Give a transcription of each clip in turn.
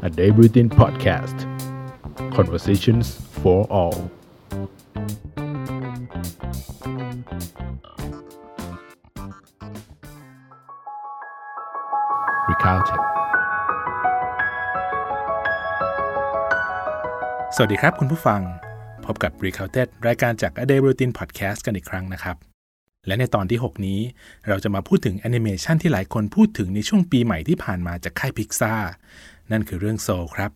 a day routine podcast conversations for all Recounted สวัสดีครับคุณผู้ฟัง พบกับ r e c o u n t e d รายการจาก A Day Routine Podcast กันอีกครั้งนะครับ และในตอนที่ 6 นี้ เราจะมาพูดถึงแอนิเมชันที่หลายคนพูดถึงในช่วงปีใหม่ที่ผ่านมาจากค่ายพิกซา นั่นคือเรื่อง Soul ครับ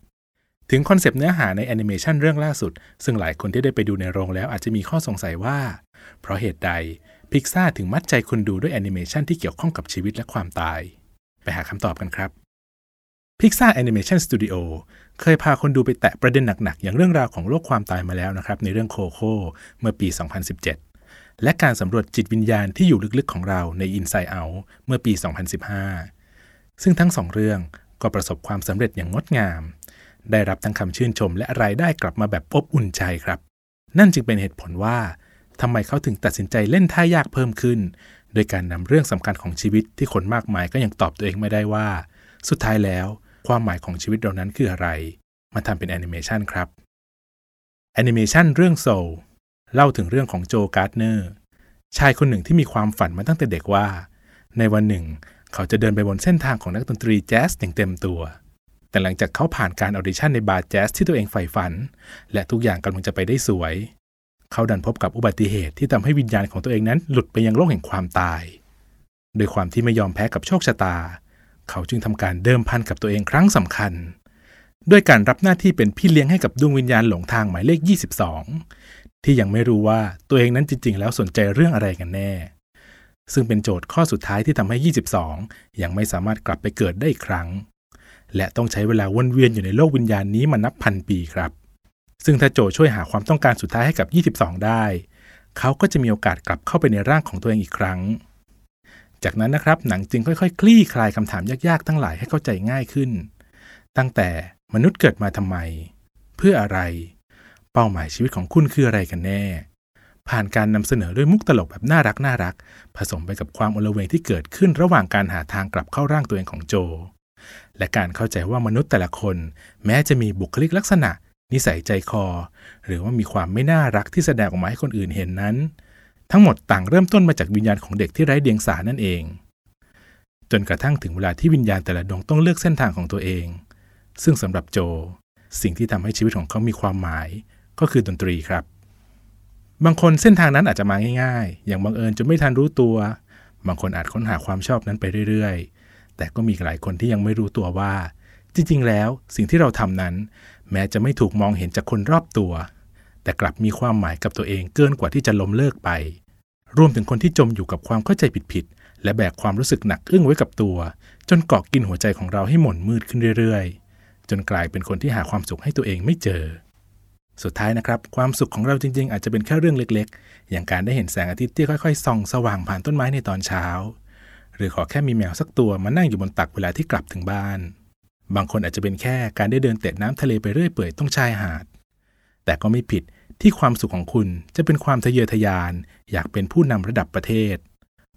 ถึงคอนเซปต์เนื้อหาในแอนิเมชันเรื่องล่าสุด ซึ่งหลายคนที่ได้ไปดูในโรงแล้วอาจจะมีข้อสงสัยว่า เพราะเหตุใดพิกซาถึงมัดใจคนดูด้วยแอนิเมชันที่เกี่ยวข้องกับชีวิตและความตาย ไปหาคำตอบกันครับ Pixar Animation Studio เคยพาคนดูไปแตะประเด็นหนัก ๆ อย่างเรื่องราวของโลกความตายมาแล้วนะครับในเรื่อง Coco เมื่อปี 2017 และการสำรวจจิตวิญญาณที่อยู่ลึกๆของเราใน Inside Out เมื่อปี 2015 ซึ่งทั้งสองเรื่อง ก็ประสบความสำเร็จอย่างงดงาม ได้รับทั้งคำชื่นชมและรายได้กลับมาแบบอบอุ่นใจครับ นั่นจึงเป็นเหตุผลว่าทำไมเขาถึงตัดสินใจเล่นท่ายากเพิ่มขึ้น โดยการนำเรื่องสำคัญของชีวิตที่คนมากมายก็ยังตอบตัวเองไม่ได้ว่า สุดท้ายแล้ว ความหมายของชีวิตเรานั้นคืออะไร มาทำเป็นแอนิเมชันครับแอนิเมชันเรื่อง Soul เล่าถึงเรื่องของ Joe Gardnerชายคนหนึ่งที่มีความฝันมาตั้งแต่เด็กว่า ในวันหนึ่ง เขาจะเดินไปบนเส้นทางของนักดนตรีแจ๊สอย่างเต็มตัว แต่หลังจากเขาผ่านการออดิชั่นในบาร์แจ๊สที่ตัวเองใฝ่ฝัน และทุกอย่างกำลังจะไปได้สวย เขาดันพบกับอุบัติเหตุที่ทำให้วิญญาณของตัวเองนั้นหลุดไปยังโลกแห่งความตาย โดยความที่ไม่ยอมแพ้กับโชคชะตา เขาจึงทำการเดิมพันกับตัวเองครั้งสำคัญด้วยการรับหน้าที่เป็นพี่เลี้ยงให้กับดวงวิญญาณหลงทางหมายเลข 22 ที่ยังไม่รู้ว่าตัวเองนั้นจริง ๆ แล้วสนใจเรื่องอะไรกันแน่ ซึ่งเป็นโจทย์ข้อสุดท้ายที่ทำให้ 22 ยังไม่สามารถกลับไปเกิดได้อีกครั้ง และต้องใช้เวลาวนเวียนอยู่ในโลกวิญญาณนี้มานับพันปีครับ ซึ่งถ้าโจช่วยหาความต้องการสุดท้ายให้กับ 22 ได้ เขาก็จะมีโอกาสกลับเข้าไปในร่างของตัวเองอีกครั้ง จากนั้นนะครับหนังจึงค่อยๆคคลี่คลายคำถามยากๆ ทั้งหลายให้เข้าใจง่ายขึ้น ตั้งแต่มนุษย์เกิดมาทำไม เพื่ออะไร เป้าหมายชีวิตของคุณคืออะไรกันแน่ ผ่านการนำเสนอด้วยมุกตลกแบบน่ารักน่ารัก ผสมไปกับความอลเวงที่เกิดขึ้นระหว่างการหาทางกลับเข้าร่างตัวเองของโจ และการเข้าใจว่ามนุษย์แต่ละคน แม้จะมีบุคลิกลักษณะ นิสัยใจคอ หรือว่ามีความไม่น่ารักที่แสดงออกมาให้คนอื่นเห็นนั้น ทั้งหมดต่างเริ่มต้นมาจากวิญญาณของเด็กที่ไร้เดียงสานั่นเอง จนกระทั่งถึงเวลาที่วิญญาณแต่ละดวงต้องเลือกเส้นทางของตัวเอง ซึ่งสำหรับโจ สิ่งที่ทำให้ชีวิตของเขามีความหมาย ก็คือดนตรีครับ บางคนเส้นทางนั้นอาจจะมาง่ายๆ อย่างบังเอิญจนไม่ทันรู้ตัว บางคนอาจค้นหาความชอบนั้นไปเรื่อยๆ แต่ก็มีหลายคนที่ยังไม่รู้ตัวว่า จริงๆ แล้วสิ่งที่เราทำนั้น แม้จะไม่ถูกมองเห็นจากคนรอบตัว แต่กลับมีความหมายกับตัวเองเกินกว่าที่จะล้มเลิกไป รวมถึงคนที่จมอยู่กับความเข้าใจผิดๆ และแบกความรู้สึกหนักอึ้งไว้กับตัว จนเกาะกินหัวใจของเราให้หม่นมืดขึ้นเรื่อยๆ จนกลายเป็นคนที่หาความสุขให้ตัวเองไม่เจอ สุดท้ายนะครับ ความสุขของเราจริง ๆ อาจจะเป็นแค่เรื่องเล็กๆ อย่างการได้เห็นแสงอาทิตย์ที่ค่อยๆส่องสว่างผ่านต้นไม้ในตอนเช้า หรือขอแค่มีแมวสักตัวมานั่งอยู่บนตักเวลาที่กลับถึงบ้าน บางคนอาจจะเป็นแค่การได้เดินเตะน้ำทะเลไปเรื่อยเปื่อยต้องชายหาด แต่ก็ไม่ผิดที่ความสุขของคุณจะเป็นความทะเยอทะยาน อยากเป็นผู้นำระดับประเทศ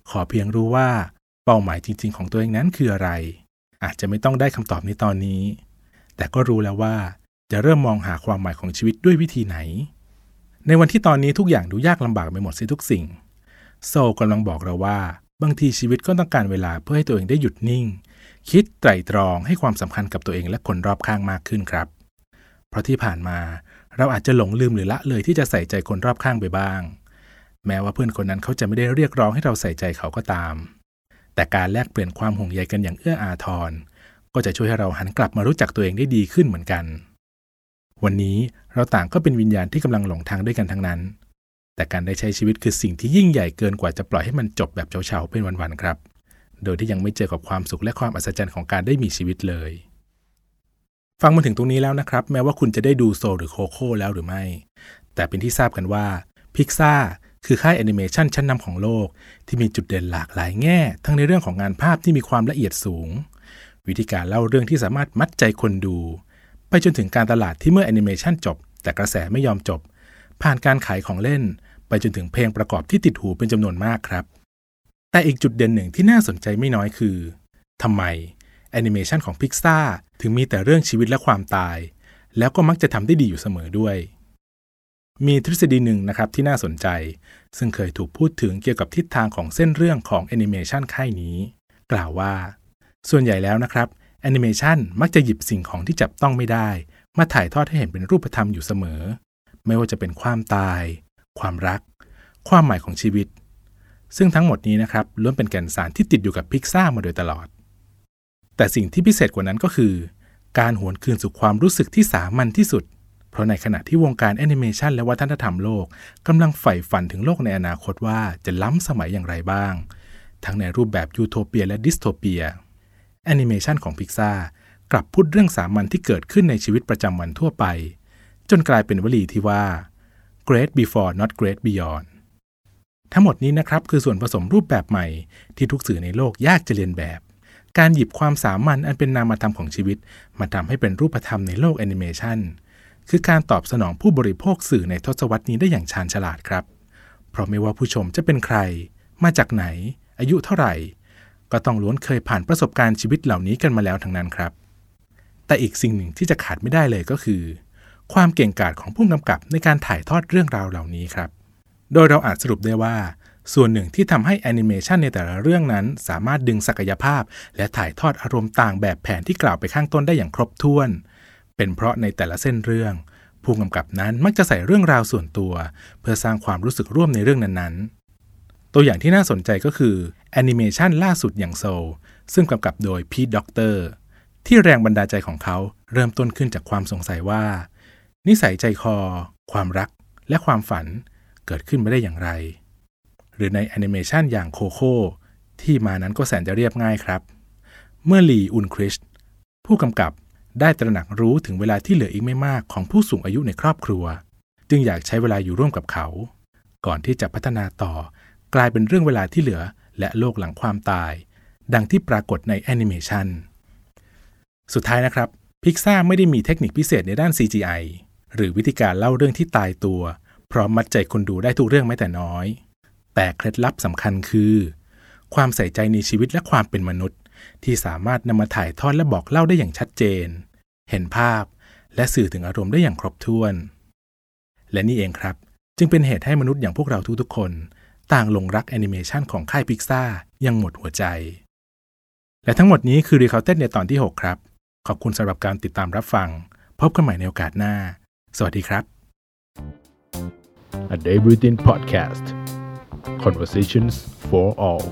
ขอเพียงรู้ว่าเป้าหมายจริง ๆ ของตัวเองนั้นคืออะไร อาจจะไม่ต้องได้คำตอบในตอนนี้ แต่ก็รู้แล้วว่า จะเริ่มมองหาความหมายของชีวิตด้วยวิธีไหน ในวันที่ตอนนี้ทุกอย่างดูยากลำบากไปหมดสิทุกสิ่ง โซกำลังบอกเราว่า บางทีชีวิตก็ต้องการเวลาเพื่อให้ตัวเองได้หยุดนิ่ง คิดไตรตรองให้ความสำคัญกับตัวเองและคนรอบข้างมากขึ้นครับ เพราะที่ผ่านมาเราอาจจะหลงลืมหรือละเลยที่จะใส่ใจคนรอบข้างไปบ้าง แม้ว่าเพื่อนคนนั้นเขาจะไม่ได้เรียกร้องให้เราใส่ใจเขาก็ตาม แต่การแลกเปลี่ยนความห่วงใยกันอย่างเอื้ออาทรก็จะช่วยให้เราหันกลับมารู้จักตัวเองได้ดีขึ้นเหมือนกัน วันนี้เราต่างก็เป็นวิญญาณที่กำลังหลงทางด้วยกันทั้งนั้น แต่การได้ใช้ชีวิตคือสิ่งที่ยิ่งใหญ่เกินกว่าจะปล่อยให้มันจบแบบเฉาๆเป็นวันๆครับ โดยที่ยังไม่เจอกับความสุขและความอัศจรรย์ของการได้มีชีวิตเลย ฟังมาถึงตรงนี้แล้วนะครับ แม้ว่าคุณจะได้ดู Soul หรือ Coco แล้วหรือไม่ แต่เป็นที่ทราบกันว่าพิกซ่าคือค่ายแอนิเมชันชั้นนำของโลก ที่มีจุดเด่นหลากหลายแง่ ทั้งในเรื่องของงานภาพที่มีความละเอียดสูง วิธีการเล่าเรื่องที่สามารถมัดใจคนดู ไปจนถึงการตลาดที่เมื่อแอนิเมชันจบ แต่กระแสไม่ยอมจบ ผ่านการขายของเล่น ไปจนถึงเพลงประกอบที่ติดหูเป็นจำนวนมากครับ แต่อีกจุดเด่นหนึ่งที่น่าสนใจไม่น้อยคือทำไมแอนิเมชันของพิกซ่าถึงมีแต่เรื่องชีวิตและความตาย แล้วก็มักจะทำได้ดีอยู่เสมอด้วย มีทฤษฎีหนึ่งนะครับที่น่าสนใจ ซึ่งเคยถูกพูดถึงเกี่ยวกับทิศทางของเส้นเรื่องของแอนิเมชันค่ายนี้ กล่าวว่า ส่วนใหญ่แล้วนะครับ แอนิเมชันมักจะหยิบสิ่งของที่จับต้องไม่ได้ มาถ่ายทอดให้เห็นเป็นรูปธรรมอยู่เสมอ ไม่ว่าจะเป็นความตาย ความรัก ความหมายของชีวิต ซึ่งทั้งหมดนี้นะครับล้วนเป็นแก่นสารที่ติดอยู่กับพิกซ่ามาโดยตลอด แต่สิ่งที่พิเศษกว่านั้นก็คือ การหวนคืนสู่ความรู้สึกที่สามัญที่สุด เพราะในขณะที่วงการแอนิเมชันและวัฒนธรรมโลกกำลังใฝ่ฝันถึงโลกในอนาคตว่าจะล้ำสมัยอย่างไรบ้าง ทั้งในรูปแบบยูโทเปียและดิสโทเปีย แอนิเมชันของพิกซากลับพูดเรื่องสามัญที่เกิดขึ้นในชีวิตประจำวันทั่วไป จนกลายเป็นวลีที่ว่า great before not great beyond ทั้งหมดนี้นะครับคือส่วนผสมรูปแบบใหม่ที่ทุกสื่อในโลกยากจะเรียนแบบ การหยิบความสามัญอันเป็นนามธรรมของชีวิต มาทำให้เป็นรูปธรรมในโลกแอนิเมชันคือการตอบสนองผู้บริโภคสื่อในทศวรรษนี้ได้อย่างชาญฉลาดครับ เพราะไม่ว่าผู้ชมจะเป็นใคร มาจากไหน อายุเท่าไหร่ ก็ต้องล้วนเคยผ่านประสบการณ์ชีวิตเหล่านี้กันมาแล้วทั้งนั้นครับ แต่อีกสิ่งหนึ่งที่จะขาดไม่ได้เลยก็คือ ความเก่งกาจของผู้กำกับในการถ่ายทอดเรื่องราวเหล่านี้ครับ โดยเราอาจสรุปได้ว่า ส่วนหนึ่งที่ทำให้แอนิเมชันในแต่ละเรื่องนั้น สามารถดึงศักยภาพ และถ่ายทอดอารมณ์ต่างแบบแผนที่กล่าวไปข้างต้นได้อย่างครบถ้วน เป็นเพราะในแต่ละเส้นเรื่องผู้กำกับนั้นมักจะใส่เรื่องราวส่วนตัว เพื่อสร้างความรู้สึกร่วมในเรื่องนั้นๆ ตัวอย่างที่น่าสนใจก็คือแอนิเมชันล่าสุดอย่างโซลซึ่งกำกับโดย Pete Docter ที่แรงบันดาลใจของเขาเริ่มต้นขึ้นจากความสงสัยว่า นิสัยใจคอ ความรักและความฝันเกิดขึ้นมาได้อย่างไร หรือในแอนิเมชันอย่าง Coco ที่มานั้นก็แสนจะเรียบง่ายครับ เมื่อ Lee Unkrich ผู้กำกับได้ตระหนักรู้ถึงเวลาที่เหลืออีกไม่มากของผู้สูงอายุในครอบครัว จึงอยากใช้เวลาอยู่ร่วมกับเขา ก่อนที่จะพัฒนาต่อ กลายเป็นเรื่องเวลาที่เหลือ และโลกหลังความตาย ดังที่ปรากฏในแอนิเมชันสุดท้ายนะครับพิกซ่าไม่ได้มีเทคนิคพิเศษในด้าน CGI หรือวิธีการเล่าเรื่องที่ตายตัว พร้อมมัดใจคนดูได้ทุกเรื่องแม้แต่น้อย แต่เคล็ดลับสำคัญคือ ความใส่ใจในชีวิตและความเป็นมนุษย์ ที่สามารถนำมาถ่ายทอดและบอกเล่าได้อย่างชัดเจน เห็นภาพ และสื่อถึงอารมณ์ได้อย่างครบถ้วน และนี่เองครับ จึงเป็นเหตุให้มนุษย์อย่างพวกเราทุกๆคน ต่างหลงรักแอนิเมชันของค่ายพิกซ่างหมดหัวใจ และทั้งหมดนี้คือ Recounted ในตอนที่ 6 ครับ ขอบคุณสำหรับการติดตามรับฟัง พบกันใหม่ในโอกาสหน้า สวัสดีครับ A Day Within Podcast Conversations for All